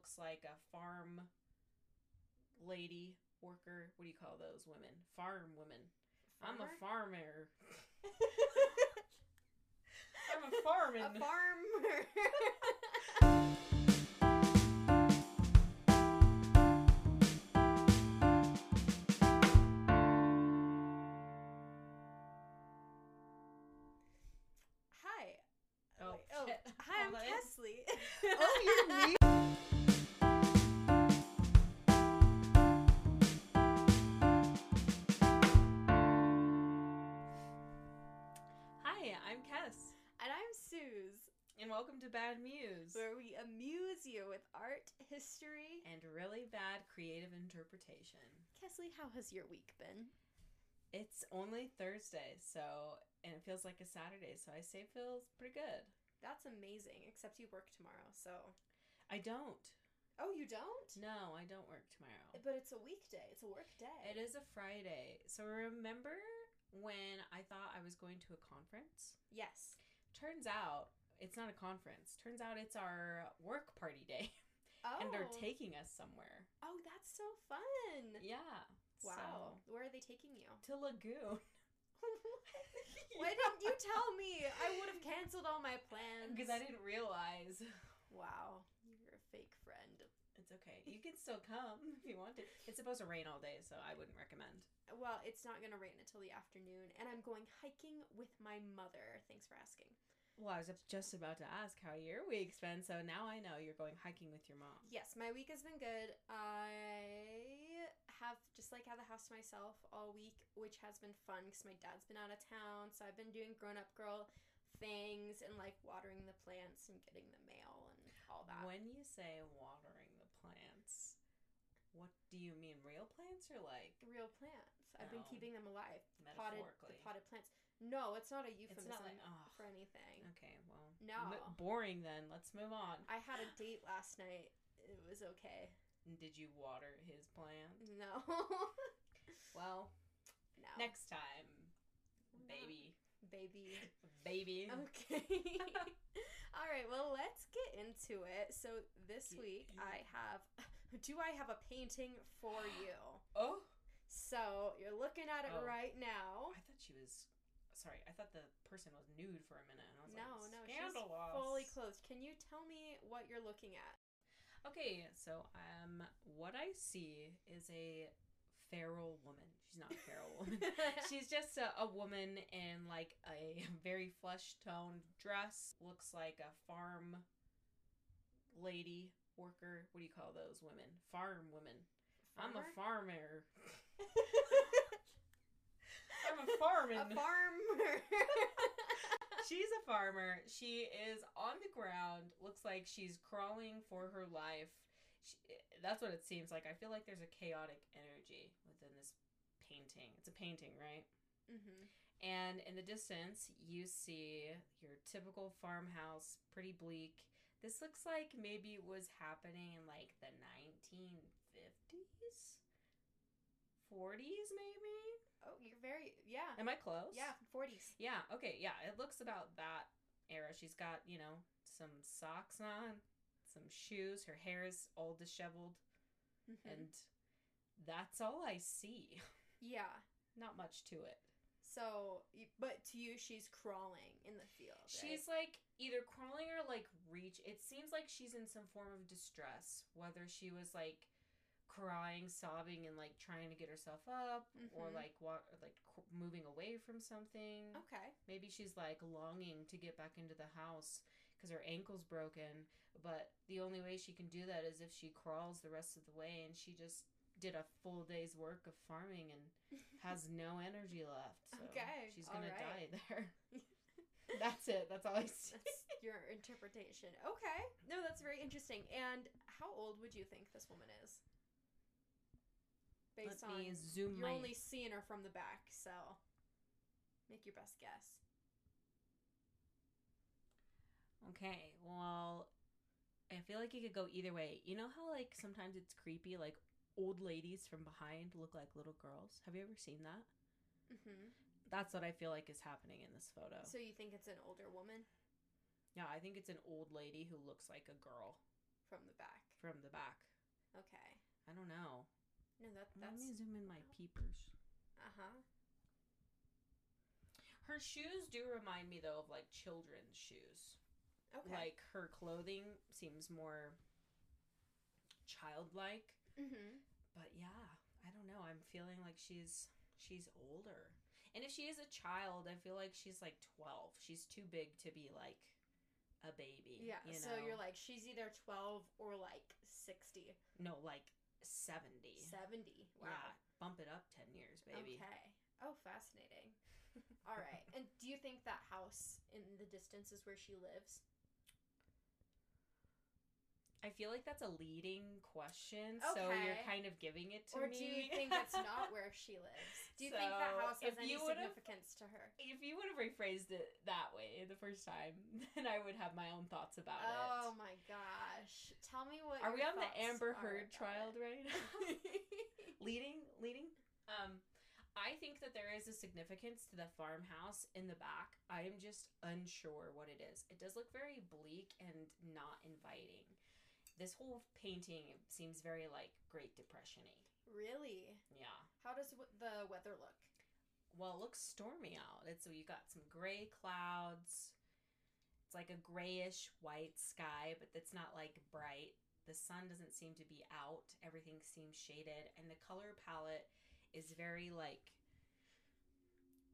looks like a farm lady worker. What do you call those women? Farm women. I'm a farmer. I'm a farming. a farmer. Hi. Oh, oh, hi, I'm Kesley. Oh, you're me. Welcome to Bad Muse where we amuse you with art, history. and really bad creative interpretation. Kesley, how has your week been? It's only Thursday, so and it feels like a Saturday, so I say it feels pretty good. That's amazing, except you work tomorrow, so. I don't. Oh, you don't? No, I don't work tomorrow. Eh, but it's a weekday. It's a work day. It is a Friday. So remember when I thought I was going to a conference? Yes. Turns out it's not a conference. Turns out it's our work party day. Oh. And they're oh. taking us somewhere. Oh, that's so fun. Yeah. Wow. Where are they taking you? To Lagoon. Why didn't you tell me? I would have canceled all my plans. Because I didn't realize. Wow. You're a fake friend. It's okay. You can still come if you want to. It's supposed to rain all day, so I wouldn't recommend. Well, it's not going to rain until the afternoon, and I'm going hiking with my mother. Thanks for asking. Well, I was just about to ask how your week's been, so now I know you're going hiking with your mom. Yes, my week has been good. I have just like had the house to myself all week, which has been fun because my dad's been out of town. So I've been doing grown up girl things and like watering the plants and getting the mail and all that. When you say watering the plants, what do you mean? Real plants or like Real plants. I've been keeping them alive. Potted, the potted plants. No, it's not a euphemism not like oh, for anything. okay, well, No. m- boring. Then let's move on. I had a date last night. It was okay. Did you water his plant? No. Well, no. next time, baby, Baby. baby. Okay. All right, well, let's get into it. So, this Get week in. I have do I have a painting for you? Oh, So, you're looking at it Oh. right now. I thought she was. Sorry, I thought the person was nude for a minute, and I was No, like, no, she's fully clothed. Can you tell me what you're looking at? Okay, so um, what I see is a feral woman. She's not a feral woman. She's just a, a woman in like a very flesh toned dress. Looks like a farm lady worker. What do you call those women? Farm women. I'm a farmer. A farming. a farmer. She's a farmer. She is on the ground. Looks like she's crawling for her life. She, that's what it seems like. I feel like there's a chaotic energy within this painting. It's a painting, right? hmm And in the distance, you see your typical farmhouse, pretty bleak. This looks like maybe it was happening in like the 1950s? 40s, maybe? Oh, you're very yeah. Am I close? Yeah, 40s. Yeah, okay, yeah. It looks about that era. She's got, you know, some socks on, some shoes, her hair is all disheveled, Mhm. and that's all I see. yeah. Not much to it. So, but to you, she's crawling in the field. right? She's like either crawling or like reach. It seems like she's in some form of distress, whether she was like crying, sobbing, and like trying to get herself up, or Mhm. like wa- like moving away from something. okay. Maybe she's like longing to get back into the house because her ankle's broken, but the only way she can do that is if she crawls the rest of the way and she just did a full day's work of farming and has no energy left. So Okay, she's gonna die there. That's it. That's all I see. That's your interpretation. Okay. No, that's very interesting. And how old would you think this woman is? Based Let on me zoom you're my. only seeing her from the back, so make your best guess. Okay, well, I feel like it could go either way. You know how like sometimes it's creepy, like old ladies from behind look like little girls. Have you ever seen that? hmm That's what I feel like is happening in this photo. So you think it's an older woman Yeah, I think it's an old lady who looks like a girl. from the back? from the back. Okay. I don't know. No, that Let me zoom in my peepers. uh huh. Her shoes do remind me though of like children's shoes. Okay. Like her clothing seems more childlike. mm-hmm. But yeah, I don't know. I'm feeling like she's she's older. And if she is a child, I feel like she's like 12. She's too big to be like a baby. Yeah. You So you're like she's either twelve or like sixty. no, like 70. Seventy. Wow. Yeah, bump it up 10 years, baby. Okay. Oh, fascinating. All right. And do you think that house in the distance is where she lives? I feel like that's a leading question, so you're kind of giving it to or me. do you think that's not where she lives? Do you think that house has any significance to her? If you would have rephrased it that way the first time, then I would have my own thoughts about Oh it. Oh my gosh. Tell me what Are we on the Amber are Heard trial right now? leading, leading. Um, I think that there is a significance to the farmhouse in the back. I am just unsure what it is. It does look very bleak and not inviting. This whole painting seems very like Great Depression-y. Really? Yeah. How does the weather look? Well, it looks stormy out. It's so you got some gray clouds. It's like a grayish white sky, but it's not like bright. The sun doesn't seem to be out. Everything seems shaded, and the color palette is very like.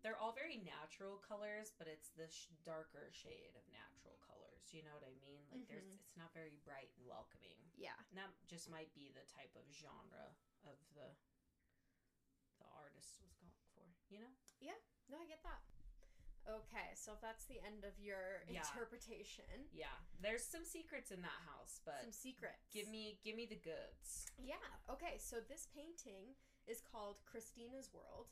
They're all very natural colors, but it's the sh- darker shade of natural colors. You know what I mean? Like there's, Mhm. it's not very bright and welcoming. Yeah. And that just might be the type of genre of the the artist was going for. You know? Yeah. No, I get that. Okay, so if that's the end of your Yeah. interpretation, Yeah, there's some secrets in that house, but some secrets. give me give me the goods. Yeah. Okay, so this painting is called Christina's World.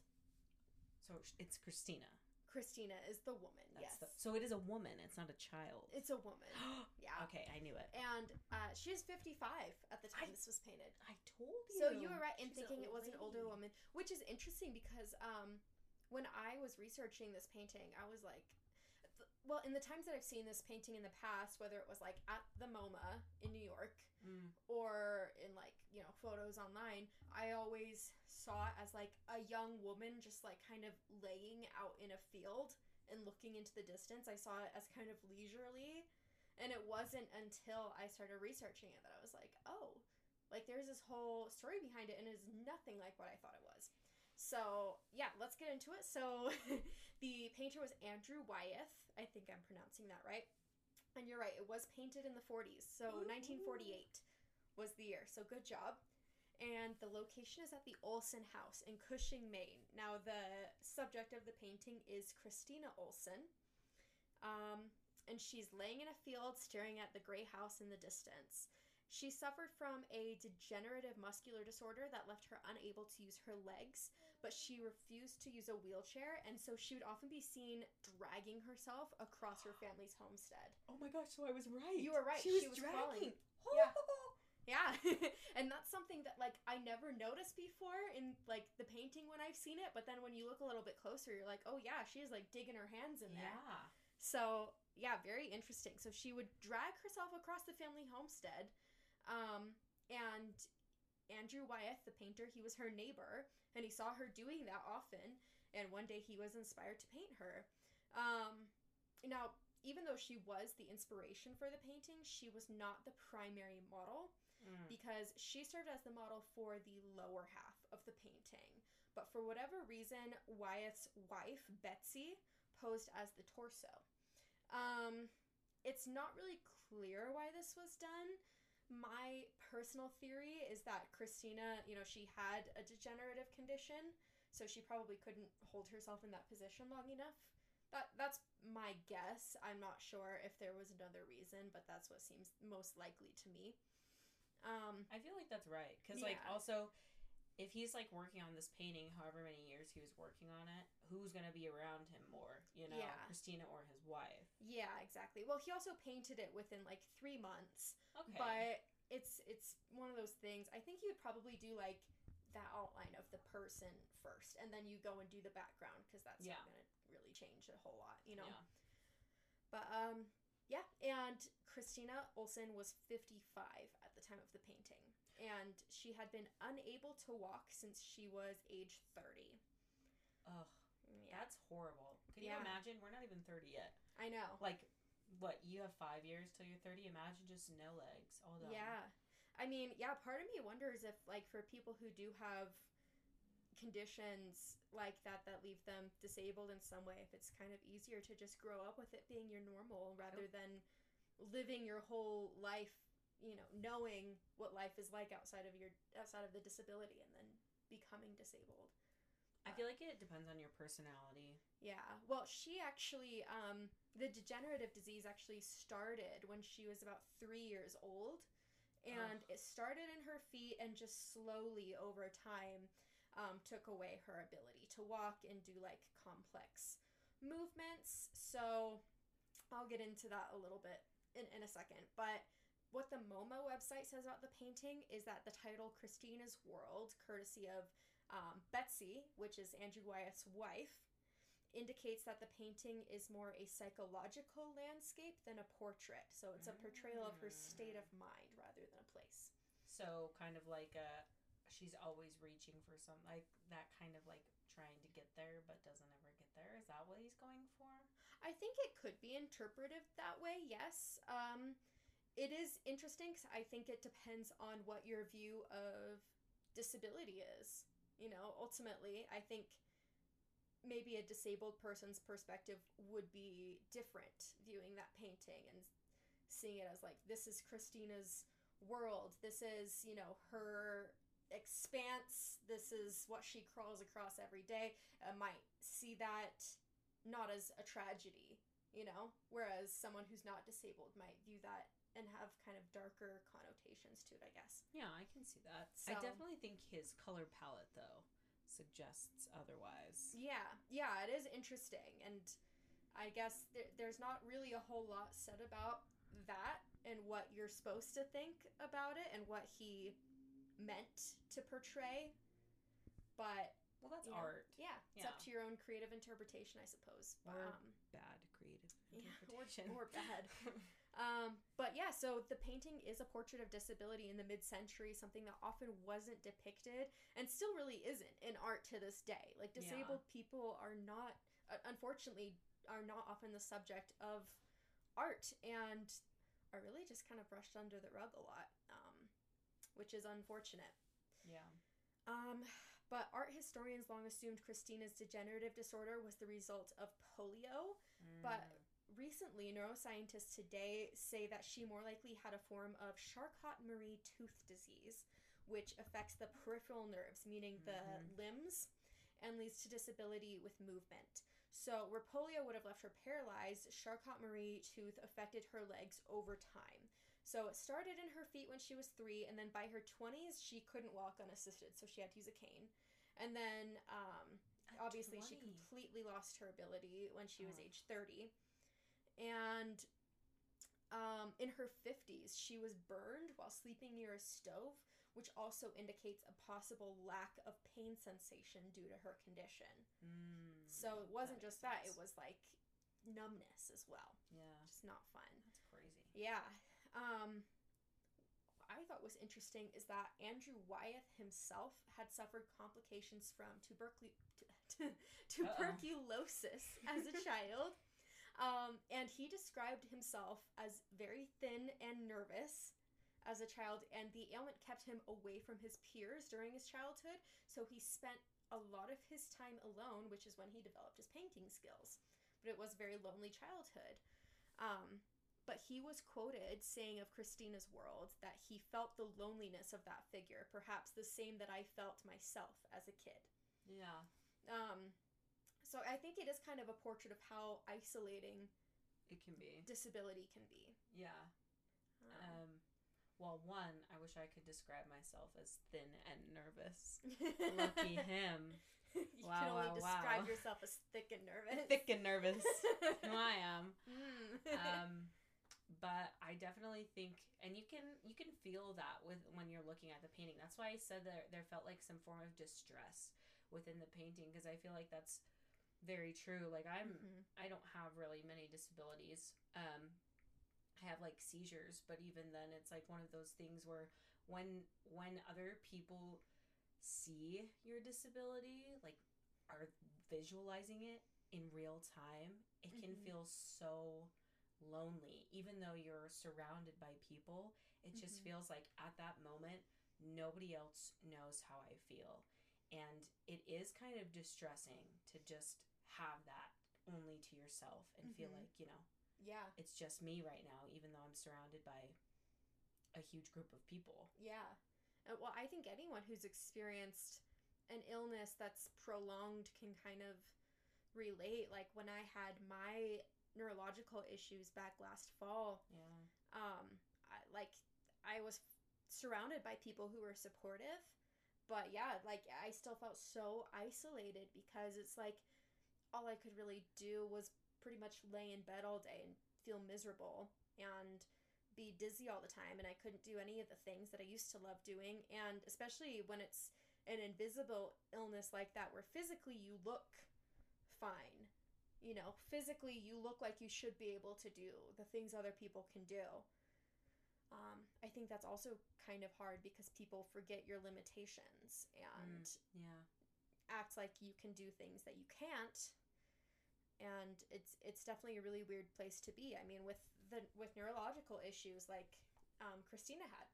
So it's Christina. Christina is the woman. That's yes. the, so it is a woman. It's not a child. It's a woman. Yeah. okay, I knew it. And uh, she is 55 at the time I- this was painted. I told you. So you were right in She's thinking it was an older woman, which is interesting because um, when I was researching this painting, I was like, th- well, in the times that I've seen this painting in the past, whether it was like at the MoMA in New York Mm, or in like you know photos online, I always saw it as like a young woman just like kind of laying out in a field and looking into the distance. I saw it as kind of leisurely, and it wasn't until I started researching it that I was like, oh, like there's this whole story behind it, and it is nothing like what I thought it was. So yeah, let's get into it. So the painter was Andrew Wyeth. I think I'm pronouncing that right. And you're right, it was painted in the 40s. So Ooh. 1948 was the year. So good job. And the location is at the Olson House in Cushing, Maine. Now, the subject of the painting is Christina Olson. Um, and she's laying in a field staring at the gray house in the distance. She suffered from a degenerative muscular disorder that left her unable to use her legs, but she refused to use a wheelchair, and so she would often be seen dragging herself across her family's homestead. Oh my gosh! So I was right. You were right, She was, she was dragging. Oh. Yeah. Yeah, and that's something that like I never noticed before in like the painting when I've seen it, but then when you look a little bit closer, you're like, oh yeah, she is like digging her hands in there. yeah. So yeah, very interesting. So she would drag herself across the family homestead, um, and Andrew Wyeth, the painter, he was her neighbor, and he saw her doing that often. And one day he was inspired to paint her. Um, now, even though she was the inspiration for the painting, she was not the primary model Mm. because she served as the model for the lower half of the painting. But for whatever reason, Wyeth's wife, Betsy, posed as the torso. Um, it's not really clear why this was done. My personal theory is that Christina, you know, she had a degenerative condition, so she probably couldn't hold herself in that position long enough. That that's my guess. I'm not sure if there was another reason, but that's what seems most likely to me. Um, I feel like that's right because, like, also, if he's like working on this painting, however many years he was working on it, who's gonna be around him more? You know, Yeah. Christina or his wife. yeah, exactly. Well, he also painted it within like three months, Okay. but it's it's one of those things. I think he would probably do like that outline of the person first, and then you go and do the background because that's Yeah. not gonna really change a whole lot, you know. Yeah. But um, yeah, and Christina Olson was 55 at at the time of the painting, and she had been unable to walk since she was age 30. Ugh, Yeah, that's horrible. Can Yeah. you imagine? We're not even 30 yet. I know. Like, what, you have five years till you're 30? Imagine just no legs. All done. Yeah. I mean, yeah, part of me wonders if, like, for people who do have conditions like that that leave them disabled in some way, if it's kind of easier to just grow up with it being your normal rather than living your whole life, you know, knowing what life is like outside of your outside of the disability and then becoming disabled. I feel like it depends on your personality. Yeah. Well, she actually, um, the degenerative disease actually started when she was about three years old. And Ugh. it started in her feet and just slowly over time um, took away her ability to walk and do like complex movements. So I'll get into that a little bit in, in a second. But what the MoMA website says about the painting is that the title Christina's World, courtesy of um, Betsy, which is Andrew Wyeth's wife, indicates that the painting is more a psychological landscape than a portrait. So it's a portrayal of her state of mind rather than a place. So, kind of like a, she's always reaching for some, like, that kind of like trying to get there but doesn't ever get there. Is that what he's going for? I think it could be interpreted that way, yes. Um, it is interesting 'cause I think it depends on what your view of disability is. You know, ultimately, I think maybe a disabled person's perspective would be different viewing that painting and seeing it as like, this is Christina's world. This is, you know, her expanse. This is what she crawls across every day. I might see that not as a tragedy, you know, whereas someone who's not disabled might view that and have kind of darker connotations to it, I guess. Yeah, I can see that. I definitely think his color palette, though, suggests otherwise. Yeah, yeah, it is interesting. And I guess there, there's not really a whole lot said about that and what you're supposed to think about it and what he meant to portray. But Well, that's you know, art. Yeah, it's Yeah. up to your own creative interpretation, I suppose. But, Or um, Bad creative Yeah, or- or bad. Um, but yeah, so the painting is a portrait of disability in the mid century, something that often wasn't depicted and still really isn't in art to this day. Like, Yeah. disabled people are not, uh, unfortunately, are not often the subject of art and are really just kind of brushed under the rug a lot, um, which is unfortunate. yeah. Um, but art historians long assumed Christina's degenerative disorder was the result of polio. But Mm. Recently, neuroscientists today say that she more likely had a form of Charcot-Marie tooth disease, which affects the peripheral nerves, meaning the Mhm. limbs, and leads to disability with movement. So, where polio would have left her paralyzed, Charcot-Marie tooth affected her legs over time. So, it started in her feet when she was three, and then by her 20s, she couldn't walk unassisted, so she had to use a cane. And then, um, obviously she completely lost her ability when she was Oh. age 30 and um, in her 50s she was burned while sleeping near a stove which also indicates a possible lack of pain sensation due to her condition Mm, so it wasn't makes just that sense. it was like numbness as well Yeah, just not fun that's crazy. yeah. Um, what I thought was interesting is that Andrew Wyeth himself had suffered complications from tubercu- tuberculosis as a child. Um, and he described himself as very thin and nervous as a child, and the ailment kept him away from his peers during his childhood. So he spent a lot of his time alone, which is when he developed his painting skills. But it was a very lonely childhood. Um, but he was quoted saying of Christina's world that he felt the loneliness of that figure, perhaps the same that I felt myself as a kid. Yeah, Um, so I think it is kind of a portrait of how isolating it can be. disability can be. Yeah. Um, Um, well, one, I wish I could describe myself as thin and nervous. Lucky him. you Wow, can only wow, describe wow. yourself as thick and nervous. Thick and nervous. who I am. Mm. Um, but I definitely think, and you can you can feel that with when you're looking at the painting. That's why I said that there felt like some form of distress within the painting because I feel like that's very true. Like I'm Mhm. I don't have really many disabilities. Um, I have like seizures, but even then it's like one of those things where when when other people see your disability, like are visualizing it in real time, it can Mhm. feel so lonely even though you're surrounded by people. It just Mhm. feels like at that moment nobody else knows how I feel. And it is kind of distressing to just have that only to yourself and feel Mhm. like, you know, Yeah. it's just me right now, even though I'm surrounded by a huge group of people. Yeah. Well, I think anyone who's experienced an illness that's prolonged can kind of relate. Like when I had my neurological issues back last fall, Yeah. um, I, like I was surrounded by people who were supportive, but yeah, like I still felt so isolated because it's like all I could really do was pretty much lay in bed all day and feel miserable and be dizzy all the time and I couldn't do any of the things that I used to love doing and especially when it's an invisible illness like that where physically you look fine. You know, physically you look like you should be able to do the things other people can do. Um, I think that's also kind of hard because people forget your limitations and Yeah. act like you can do things that you can't. And it's it's definitely a really weird place to be. I mean, with the with neurological issues like um, Christina had,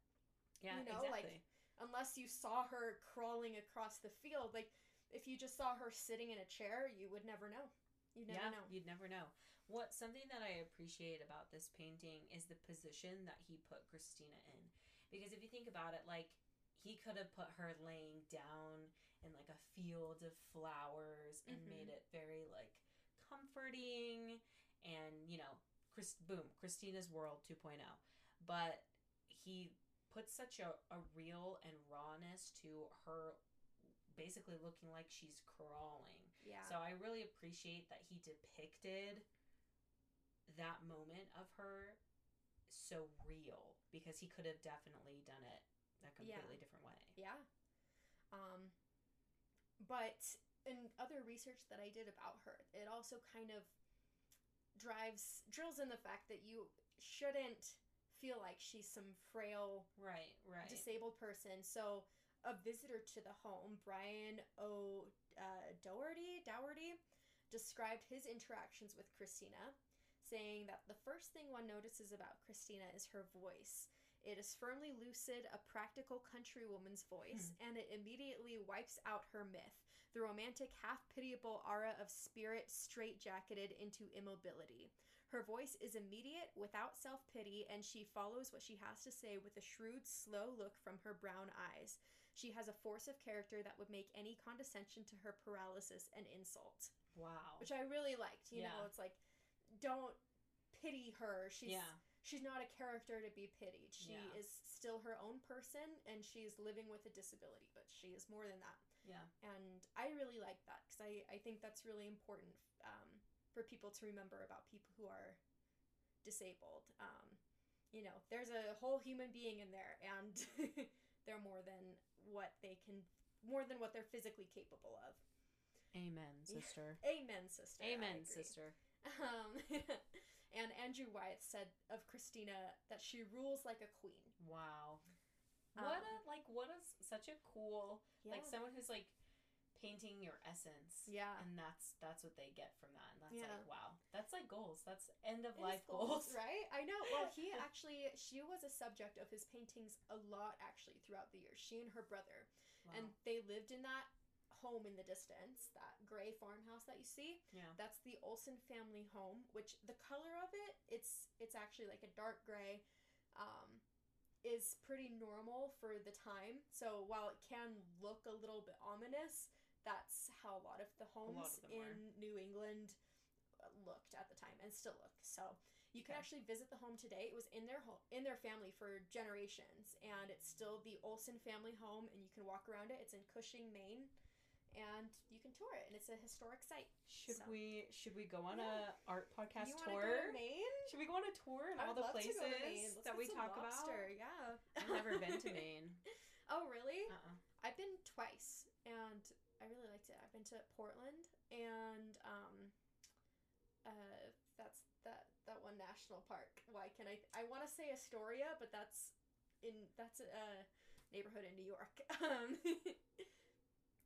Yeah, You know, like, unless you saw her crawling across the field, like if you just saw her sitting in a chair, you would never know. You never yeah, know. you'd never know. What something that I appreciate about this painting is the position that he put Christina in. Because if you think about it, like he could have put her laying down in like a field of flowers and Mhm. made it very like comforting and you know, Chris boom, Christina's world 2.0. But he puts such a, a real and rawness to her basically looking like she's crawling. Yeah. So I really appreciate that he depicted that moment of her so real because he could have definitely done it a Yeah. completely different way. Yeah. Um, but in other research that I did about her, it also kind of drives drills in the fact that you shouldn't feel like she's some frail Right, right. disabled person. So a visitor to the home, Brian O. Uh, Doherty, Dougherty, described his interactions with Christina, saying that the first thing one notices about Christina is her voice. It is firmly lucid, a practical countrywoman's voice, and it immediately wipes out her myth, the romantic, half pitiable aura of spirit straitjacketed into immobility. Her voice is immediate, without self pity, and she follows what she has to say with a shrewd, slow look from her brown eyes. She has a force of character that would make any condescension to her paralysis an insult, wow. which I really liked. You know, it's like, don't pity her. She's yeah. she's not a character to be pitied. She Yeah. is still her own person, and she's living with a disability, but she is more than that Yeah. and I really like that because I, I think that's really important um, for people to remember about people who are disabled. Um, you know, there's a whole human being in there, and they're more than what they can, more than what they're physically capable of. Amen, sister. Amen, sister. Amen, sister. Um, and Andrew Wyeth said of Christina that she rules like a queen. Wow. What Um, a like what a s- such a cool Yeah. like someone who's like painting your essence. Yeah. And that's that's what they get from that. And that's Yeah. like wow. That's like goals. That's end of It is life goals. right? I know. Well, he actually, she was a subject of his paintings a lot actually throughout the years. She and her brother, Wow. and they lived in that home in the distance, that gray farmhouse that you see. yeah. That's the Olson family home. Which the color of it, it's it's actually like a dark gray. Um, is pretty normal for the time. So while it can look a little bit ominous, that's how a lot of the homes them in were. New England looked at the time and still look. So you can Okay. actually visit the home today. It was in their home, in their family for generations, and it's still the Olson family home. And you can walk around it. It's in Cushing, Maine, and you can tour it. And it's a historic site. Should So- we should we go on Yeah. a art podcast you tour? to Maine? Should we go on a tour and I all the places go to Maine. Let's that we talk lobster. about? Yeah. I've never been to Maine. Oh, really? Uh-uh. I've been twice, and I really liked it. I've been to Portland and um, uh, that's that that one national park, why can I I want to say Astoria, but that's in that's a neighborhood in New York. Um,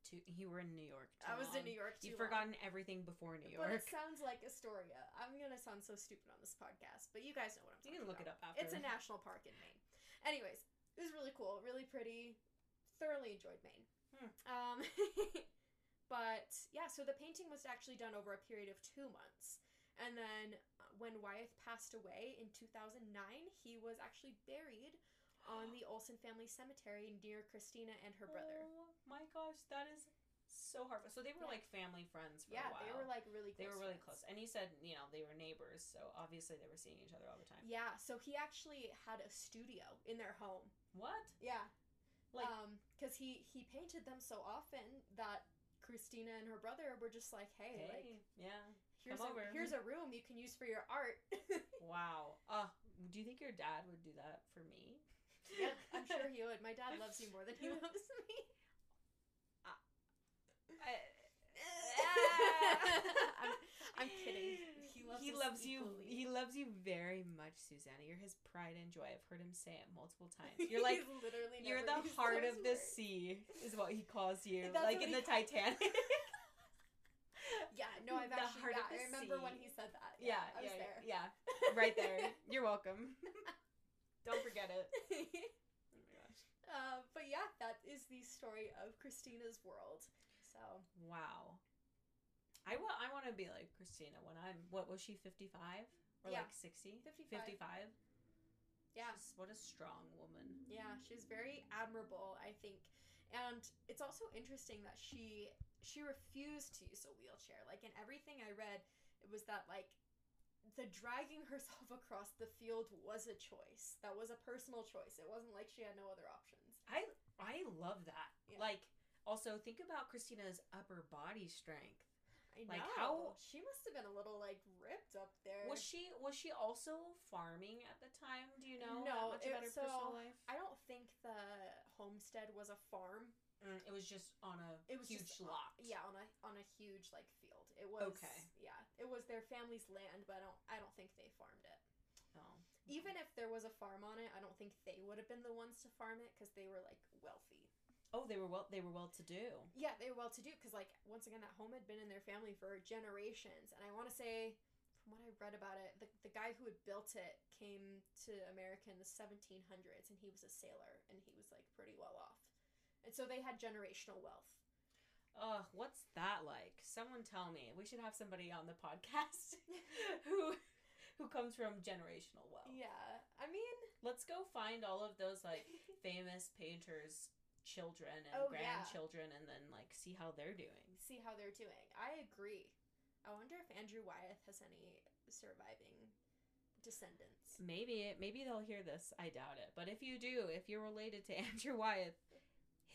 Too, you were in New York. Too I was in. New York. Too You've long. forgotten everything before New But York. it sounds like Astoria. I'm gonna sound so stupid on this podcast, but you guys know what I'm talking. You can look about. it up after. It's a national park in Maine. Anyways, it was really cool, really pretty. Thoroughly enjoyed Maine. Hmm. Um, but yeah, so the painting was actually done over a period of two months, and then uh, when Wyeth passed away in 2009, he was actually buried on the Olson family cemetery near Christina and her brother. Oh my gosh, that is so hard. So they were Yeah. like family friends for yeah, a while. they were like really close. They were really friends. close. And he said, you know, they were neighbors, so obviously they were seeing each other all the time. Yeah, so he actually had a studio in their home. What? Yeah. Like- um, because he he painted them so often that Christina and her brother were just like, hey, Hey, like yeah. here's come a over." here's a room you can use for your art. Wow. Uh, do you think your dad would do that for me? Yeah, I'm sure he would. My dad loves you more than he loves me. Uh, I'm, I'm kidding. He loves he loves you. equally. He loves you very much, Susanna. You're his pride and joy. I've heard him say it multiple times. You're like literally you're the heart of the words. sea, is what he calls you. That's like in the Titanic. Yeah, no, I've The actually yeah, I remember when he said that. yeah, I was yeah, there. yeah, right there. You're welcome. Don't forget it. Oh my gosh. uh, but yeah, that is the story of Christina's world. So Wow. I wa- I want to be like Christina when I'm what was she 55 or Yeah. like 60? 55. 55. yeah, She's- what a strong woman. yeah, she's very admirable, I think. And it's also interesting that she she refused to use a wheelchair. Like in everything I read, it was that like the dragging herself across the field was a choice. That was a personal choice. It wasn't like she had no other options. I I love that. Yeah. Like also think about Christina's upper body strength. I Like, know. how- she must have been a little like ripped up there. Was she was she also farming at the time? Do you know No, much it- about her so, personal life? I don't think the homestead was a farm. Mm, it was just on a It was huge just, lot. Yeah, on a on a huge like field. It was Okay. Yeah, it was their family's land, but I don't I don't think they farmed it. Oh. Even if there was a farm on it, I don't think they would have been the ones to farm it because they were like wealthy. Oh, they were well. They were well to do. Yeah, they were well to do because like once again that home had been in their family for generations, and I want to say. From what I read about it, the, the guy who had built it came to America in the 1700s and he was a sailor and he was like pretty well off. And so they had generational wealth. Ugh, what's that like? Someone tell me. We should have somebody on the podcast who who comes from generational wealth. Yeah, I mean, Let's go find all of those like famous painters' children and Oh, yeah. grandchildren and then like see how they're doing. see how they're doing. I agree. I wonder if Andrew Wyeth has any surviving descendants. Maybe maybe they'll hear this. I doubt it. But if you do, if you're related to Andrew Wyeth,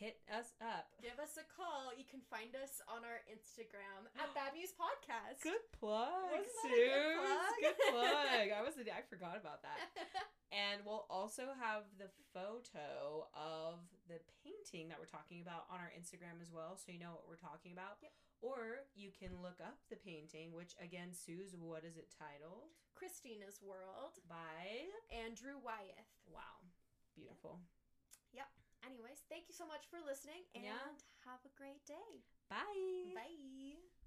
hit us up. Give us a call. You can find us on our Instagram at Bad Muse Podcast. Good plug, a good plug? Good plug. I was I forgot about that. And we'll also have the photo of the painting that we're talking about on our Instagram as well, so you know what we're talking about. Yep. Or you can look up the painting, which again, Suze, what is it titled? Christina's World. By Andrew Wyeth. Wow, beautiful. Anyways, thank you so much for listening and Yeah. have a great day. Bye. Bye.